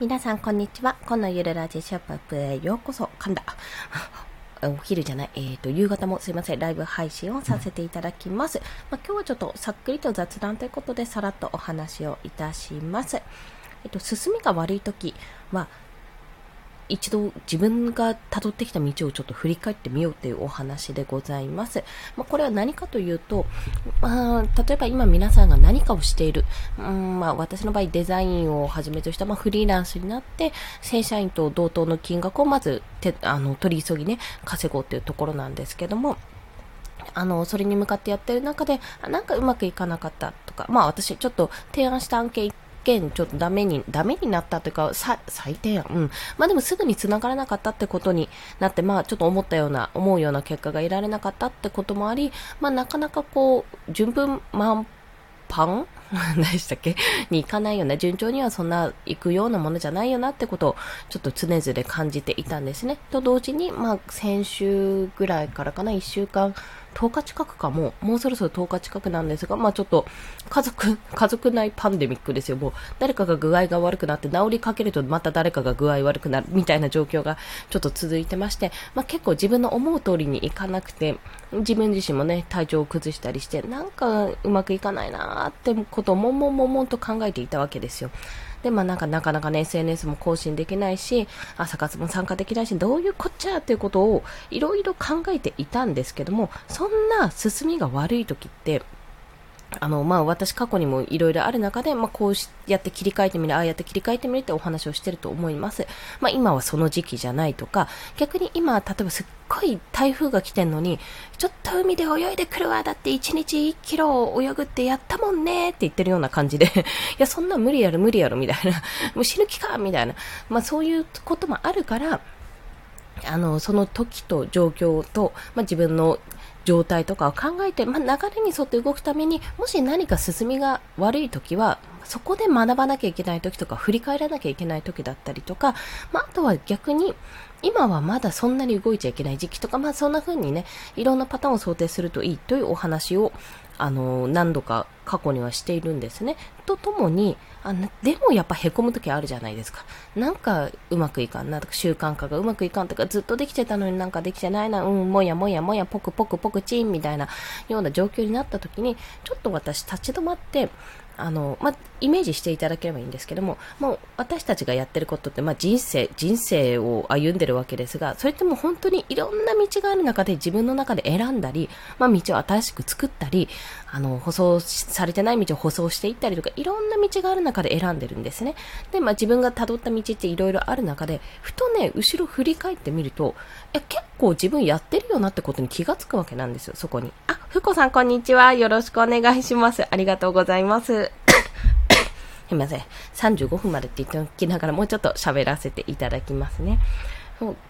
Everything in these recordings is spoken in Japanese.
皆さん、こんにちは。このゆるラジショップへようこそ。噛んだ。お昼じゃない、えっ、ー、と、夕方もすいません、ライブ配信をさせていただきます。まあ、今日はちょっとさっくりと雑談ということで、さらっとお話をいたします。えっ、と、進みが悪い時は、一度自分が辿ってきた道をちょっと振り返ってみようというお話でございます。まあ、これは何かというと、まあ、例えば今皆さんが何かをしている、うんまあ、私の場合デザインをはじめとした、まあ、フリーランスになって正社員と同等の金額をまずてあの取り急ぎね稼ごうというところなんですけども、あの、それに向かってやってる中で、なんかうまくいかなかったとか、まあ私ちょっと提案した案件件ちょっとダメに、ダメになったというか、最低やん。うん。まあでもすぐに繋がらなかったってことになって、まあちょっと思ったような、思うような結果が得られなかったってこともあり、まあなかなかこう、順風満帆？何でしたっけ？に行かないような。順調にはそんな行くようなものじゃないよなってことをちょっと常々感じていたんですね。と同時に、まあ先週ぐらいからかな、1週間10日近くかも、もうそろそろ10日近くなんですが、まあちょっと、家族、家族内パンデミックですよ。もう、誰かが具合が悪くなって治りかけるとまた誰かが具合悪くなるみたいな状況がちょっと続いてまして、まあ結構自分の思う通りにいかなくて、自分自身もね、体調を崩したりして、なんかうまくいかないなーってことをもんもんもんもんと考えていたわけですよ。で、まあなんかなかなかね、SNS も更新できないし、朝活も参加できないし、どういうこっちゃっていうことをいろいろ考えていたんですけども、そんな進みが悪い時って、あの、まあ、私過去にもいろいろある中で、まあ、こうやって切り替えてみる、ああやって切り替えてみるってお話をしてると思います。まあ、今はその時期じゃないとか、逆に今、例えばすっごい台風が来てんのに、ちょっと海で泳いでくるわ、だって1日1キロ泳ぐってやったもんねって言ってるような感じで、いや、そんな無理やろ、無理やろ、みたいな、もう死ぬ気か、みたいな、まあ、そういうこともあるから、あの、その時と状況と、まあ、自分の状態とかを考えて、まあ、流れに沿って動くために、もし何か進みが悪い時は、そこで学ばなきゃいけない時とか、振り返らなきゃいけない時だったりとか、まあ、あとは逆に、今はまだそんなに動いちゃいけない時期とか、まあそんな風にね、いろんなパターンを想定するといいというお話を、あの、何度か過去にはしているんですね。とともに、あのでもやっぱ凹む時あるじゃないですか。なんかうまくいかんなとか、習慣化がうまくいかんとか、ずっとできてたのになんかできてないな、うん、もやもやもや、ポクポクポクチンみたいなような状況になった時に、ちょっと私立ち止まって、あの、まあ、イメージしていただければいいんですけども、もう私たちがやってることって、まあ、人生、人生を歩んでるわけですが、それってもう本当にいろんな道がある中で自分の中で選んだり、まあ、道を新しく作ったり、あの、舗装されてない道を舗装していったりとか、いろんな道がある中で選んでるんですね。で、まあ、自分が辿った道っていろいろある中で、ふとね、後ろ振り返ってみると、え、結構自分やってるよなってことに気がつくわけなんですよ、そこに。あ、ふこさんこんにちは。よろしくお願いします。ありがとうございます。すみません。35分までって言っておきながらもうちょっと喋らせていただきますね。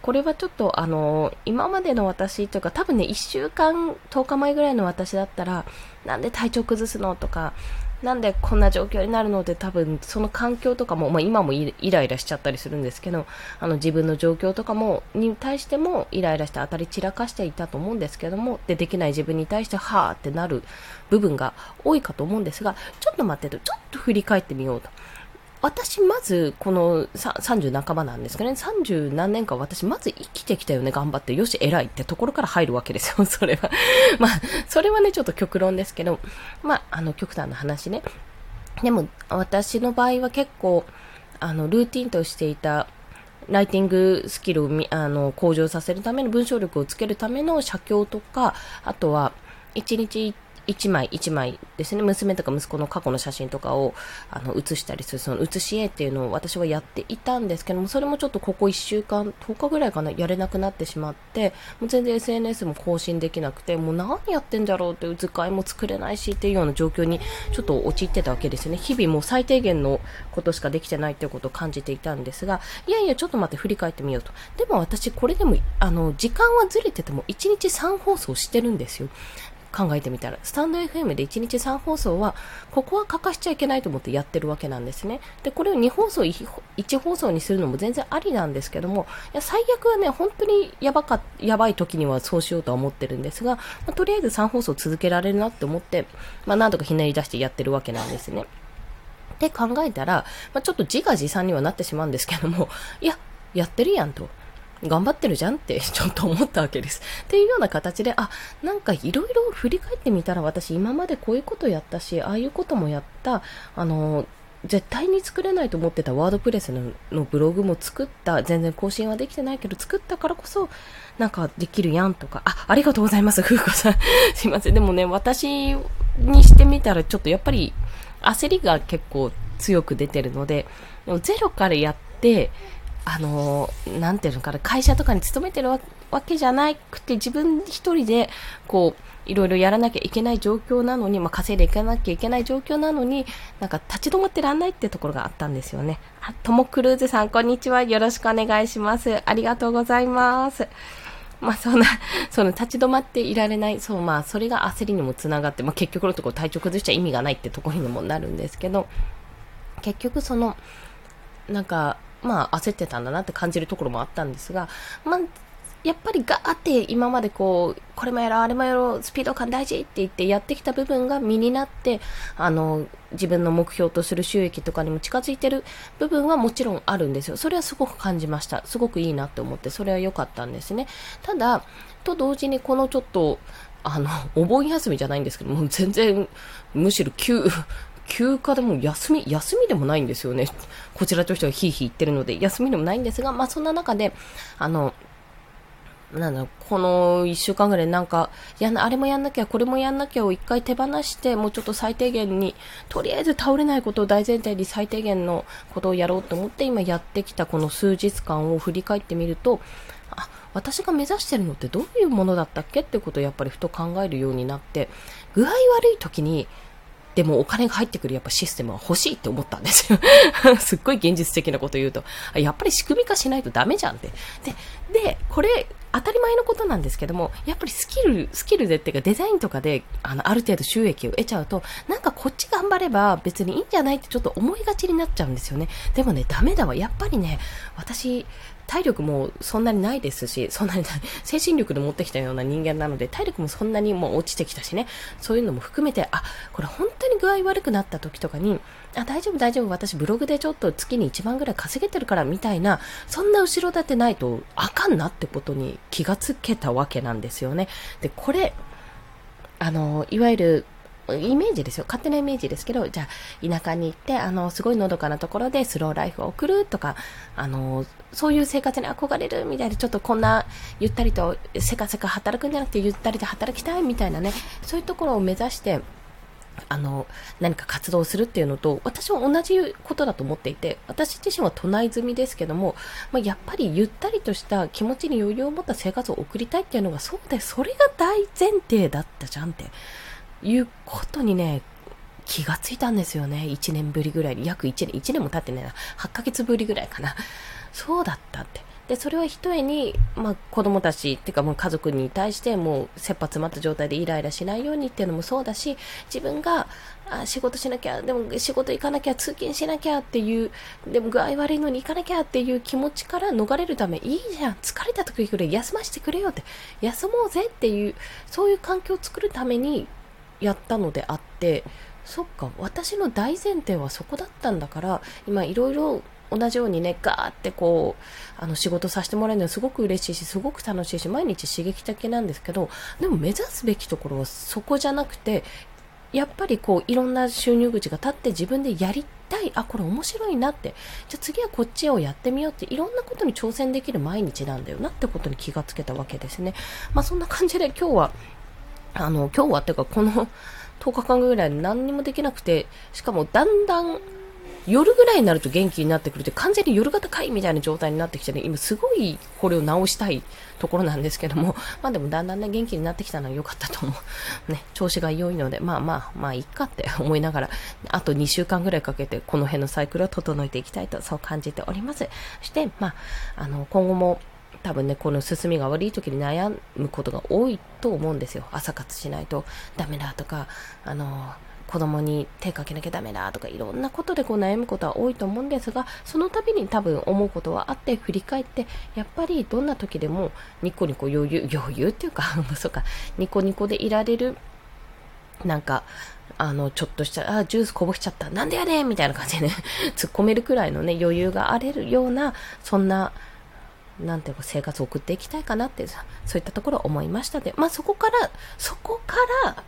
これはちょっとあの、今までの私というか多分ね、1週間、10日前ぐらいの私だったら、なんで体調崩すのとか、なんでこんな状況になるので多分その環境とかも、まあ、今もイライラしちゃったりするんですけどあの自分の状況とかもに対してもイライラして当たり散らかしていたと思うんですけどもでできない自分に対してはーってなる部分が多いかと思うんですがちょっと待ってとちょっと振り返ってみようと。私、まず、この30半ばなんですかね、30何年間私、まず生きてきたよね、頑張って、よし、偉いってところから入るわけですよ、それは。まあ、それはね、ちょっと極論ですけど、まあ、あの、極端な話ね。でも、私の場合は結構、あの、ルーティンとしていた、ライティングスキルをあの向上させるための文章力をつけるための写経とか、あとは、1日一枚一枚ですね、娘とか息子の過去の写真とかをあの写したりする、その写し絵っていうのを私はやっていたんですけども、それもちょっとここ1週間、10日ぐらいかな、やれなくなってしまって、もう全然 SNS も更新できなくて、もう何やってんだろうっていう図解も作れないしっていうような状況にちょっと陥ってたわけですよね。日々もう最低限のことしかできてないっていうことを感じていたんですが、いやいや、ちょっと待って振り返ってみようと。でも私これでも、あの、時間はずれてても1日3放送してるんですよ。考えてみたら、スタンド FM で1日3放送は、ここは欠かしちゃいけないと思ってやってるわけなんですね。で、これを2放送1放送にするのも全然ありなんですけども、いや、最悪はね、本当にやばか、やばい時にはそうしようとは思ってるんですが、まあ、とりあえず3放送続けられるなって思って、まあ、なんとかひねり出してやってるわけなんですね。って考えたら、まあ、ちょっと自画自賛にはなってしまうんですけども、いや、やってるやんと。頑張ってるじゃんって ちょっと思ったわけです。っていうような形で、あ、なんかいろいろ振り返ってみたら私今までこういうことやったし、ああいうこともやった、あの、絶対に作れないと思ってたワードプレスののブログも作った、全然更新はできてないけど作ったからこそ、なんかできるやんとか、あ、ありがとうございます、ふうこさん。すいません。でもね、私にしてみたらちょっとやっぱり焦りが結構強く出てるので、でもゼロからやって、あの、なんていうのかな、会社とかに勤めてるわけじゃなくて、自分一人で、こう、いろいろやらなきゃいけない状況なのに、まあ、稼いでいかなきゃいけない状況なのに、なんか立ち止まってらんないってところがあったんですよね。あ、トモクルーズさん、こんにちは。よろしくお願いします。ありがとうございます。まあそんな、その立ち止まっていられない、そうまあそれが焦りにもつながって、まあ結局のところ体調崩しちゃ意味がないってところにもなるんですけど、結局その、なんか、まあ焦ってたんだなって感じるところもあったんですが、まあやっぱりガーって今までこう、これもやろう、あれもやろう、スピード感大事って言ってやってきた部分が身になって、あの、自分の目標とする収益とかにも近づいてる部分はもちろんあるんですよ。それはすごく感じました。すごくいいなって思って、それは良かったんですね。ただ、と同時にこのちょっと、あの、お盆休みじゃないんですけども、全然、むしろ休、休暇でも休み、休みでもないんですよね。こちらとしてはヒーヒー言ってるので、休みでもないんですが、まあそんな中で、あの、なんだこの一週間ぐらいなんか、やなあれもやんなきゃ、これもやんなきゃを一回手放して、もうちょっと最低限に、とりあえず倒れないことを大前提に最低限のことをやろうと思って今やってきたこの数日間を振り返ってみると、あ、私が目指してるのってどういうものだったっけ？ってことをやっぱりふと考えるようになって、具合悪い時に、でもお金が入ってくるやっぱシステムは欲しいって思ったんですよ。すっごい現実的なこと言うと、やっぱり仕組み化しないとダメじゃんって。で、で、これ、当たり前のことなんですけども、やっぱりスキル、スキルでっていうかデザインとかで、あの、ある程度収益を得ちゃうと、なんかこっち頑張れば別にいいんじゃないってちょっと思いがちになっちゃうんですよね。でもね、ダメだわ。やっぱりね、私、体力もそんなにないですし、そんなに 精神力で持ってきたような人間なので、体力もそんなにもう落ちてきたしね、そういうのも含めて、あ、これ本当に具合悪くなった時とかに、あ、大丈夫大丈夫、私ブログでちょっと月に1万ぐらい稼げてるからみたいな、そんな後ろ盾ないとあかんなってことに気がつけたわけなんですよね。で、これ、あの、いわゆるイメージですよ。勝手なイメージですけど、じゃあ、田舎に行って、あの、すごいのどかなところでスローライフを送るとか、あの、そういう生活に憧れるみたいで、ちょっとこんな、ゆったりと、せかせか働くんじゃなくて、ゆったりと働きたいみたいなね、そういうところを目指して、あの、何か活動するっていうのと、私は同じことだと思っていて、私自身は都内済みですけども、まあ、やっぱりゆったりとした気持ちに余裕を持った生活を送りたいっていうのが、そうだよ、それが大前提だったじゃんって。いうことにね、気がついたんですよね。1年ぶりぐらい。約1年、1年も経ってないな。8ヶ月ぶりぐらいかな。そうだったって。で、それは一重に、まあ、子供たち、っていうかもう家族に対してもう切羽詰まった状態でイライラしないようにっていうのもそうだし、自分が、あ仕事しなきゃ、でも仕事行かなきゃ、通勤しなきゃっていう、でも具合悪いのに行かなきゃっていう気持ちから逃れるため、いいじゃん、疲れた時くらい休ませてくれよって、休もうぜっていう、そういう環境を作るために、やったのであってそっか私の大前提はそこだったんだから今いろいろ同じようにねガーってこうあの仕事させてもらえるのはすごく嬉しいしすごく楽しいし毎日刺激的なんですけどでも目指すべきところはそこじゃなくてやっぱりこういろんな収入口が立って自分でやりたいあこれ面白いなってじゃあ次はこっちをやってみようっていろんなことに挑戦できる毎日なんだよなってことに気がつけたわけですね。まあそんな感じで今日はあの、今日はっていうかこの 10日間ぐらい何にもできなくて、しかもだんだん夜ぐらいになると元気になってくるって完全に夜型かいみたいな状態になってきてね、今すごいこれを直したいところなんですけども、まあでもだんだんね、元気になってきたのは良かったと思う。ね、調子が良いので、まあまあ、まあいっかって思いながら、あと2週間ぐらいかけてこの辺のサイクルを整えていきたいとそう感じております。そして、まあ、あの、今後も多分ね、この進みが悪い時に悩むことが多いと思うんですよ。朝活しないとダメだとか、あの、子供に手かけなきゃダメだとかいろんなことでこう悩むことは多いと思うんですが、その度に多分思うことはあって振り返って、やっぱりどんな時でもニコニコ余裕、余裕っていうか そうか、ニコニコでいられる、なんか、あの、ちょっとした、あ、ジュースこぼしちゃった、なんでやねんみたいな感じでね、突っ込めるくらいのね、余裕があれるような、そんな、なんていうか生活を送っていきたいかなって、そういったところを思いました。で、まあそこから、そこから、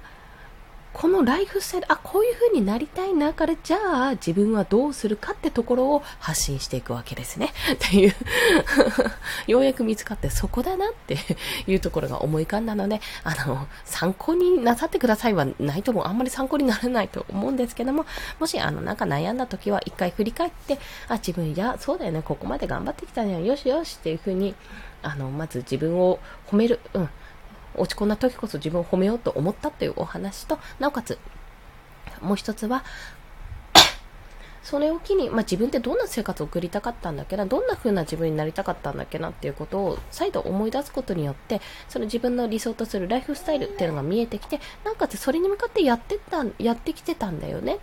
このライフスタイル、あ、こういう風になりたいなから、じゃあ自分はどうするかってところを発信していくわけですね。っていう ようやく見つかってそこだなっていうところが思い浮かんだので、あの、参考になさってくださいはないとも、あんまり参考にならないと思うんですけども、もしあの、なんか悩んだ時は一回振り返って、あ、自分、いや、そうだよね、ここまで頑張ってきたね、よしよしっていう風に、あの、まず自分を褒める、うん。落ち込んだ時こそ自分を褒めようと思ったというお話と、なおかつ、もう一つは、それを機に、まあ、自分ってどんな生活を送りたかったんだっけな、どんな風な自分になりたかったんだっけなっていうことを再度思い出すことによって、その自分の理想とするライフスタイルっていうのが見えてきて、なおかつそれに向かってやってた、やってきてたんだよね。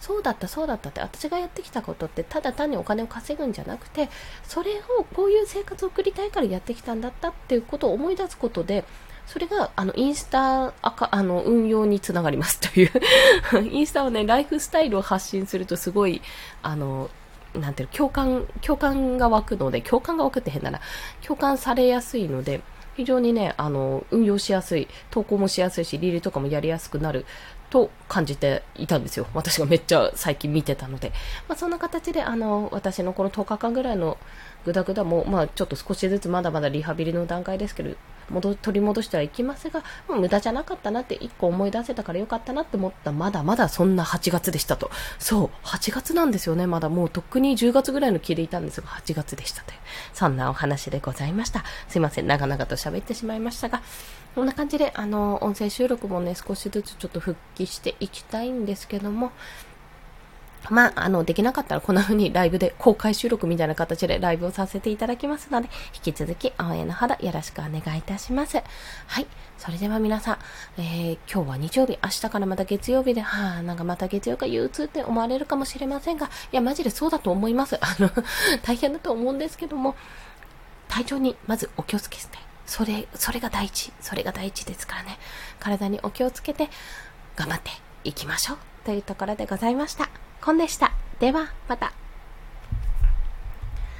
そうだった、そうだったって、私がやってきたことって、ただ単にお金を稼ぐんじゃなくて、それをこういう生活を送りたいからやってきたんだったっていうことを思い出すことで、それが、あの、インスタ、あか、あの、運用につながりますという インスタをね、ライフスタイルを発信するとすごい、あの、なんていうの、共感、共感が湧くので、共感が湧くって変だな。共感されやすいので、非常にね、あの、運用しやすい、投稿もしやすいし、リールとかもやりやすくなると感じていたんですよ。私がめっちゃ最近見てたので。まあ、そんな形で、あの、私のこの10日間ぐらいのグダグダも、まあ、ちょっと少しずつまだまだリハビリの段階ですけど、戻取り戻してはいきますが、無駄じゃなかったなって1個思い出せたからよかったなって思ったまだまだそんな8月でしたと。そう、8月なんですよね。まだもうとっくに10月ぐらいの気でいたんですが、8月でしたと。そんなお話でございました。すいません、長々と喋ってしまいましたが、こんな感じで、あの、音声収録もね、少しずつちょっと復帰していきたいんですけども、まあ、あの、できなかったらこんな風にライブで公開収録みたいな形でライブをさせていただきますので、引き続き応援の肌よろしくお願いいたします。はい。それでは皆さん、えー、今日は日曜日、明日からまた月曜日で、はあ、なんかまた月曜日が憂鬱って思われるかもしれませんが、いや、マジでそうだと思います。あの、大変だと思うんですけども、体調にまずお気をつけて、それ、それが第一、それが第一ですからね。体にお気をつけて、頑張っていきましょう。というところでございました。コンでした。では、また。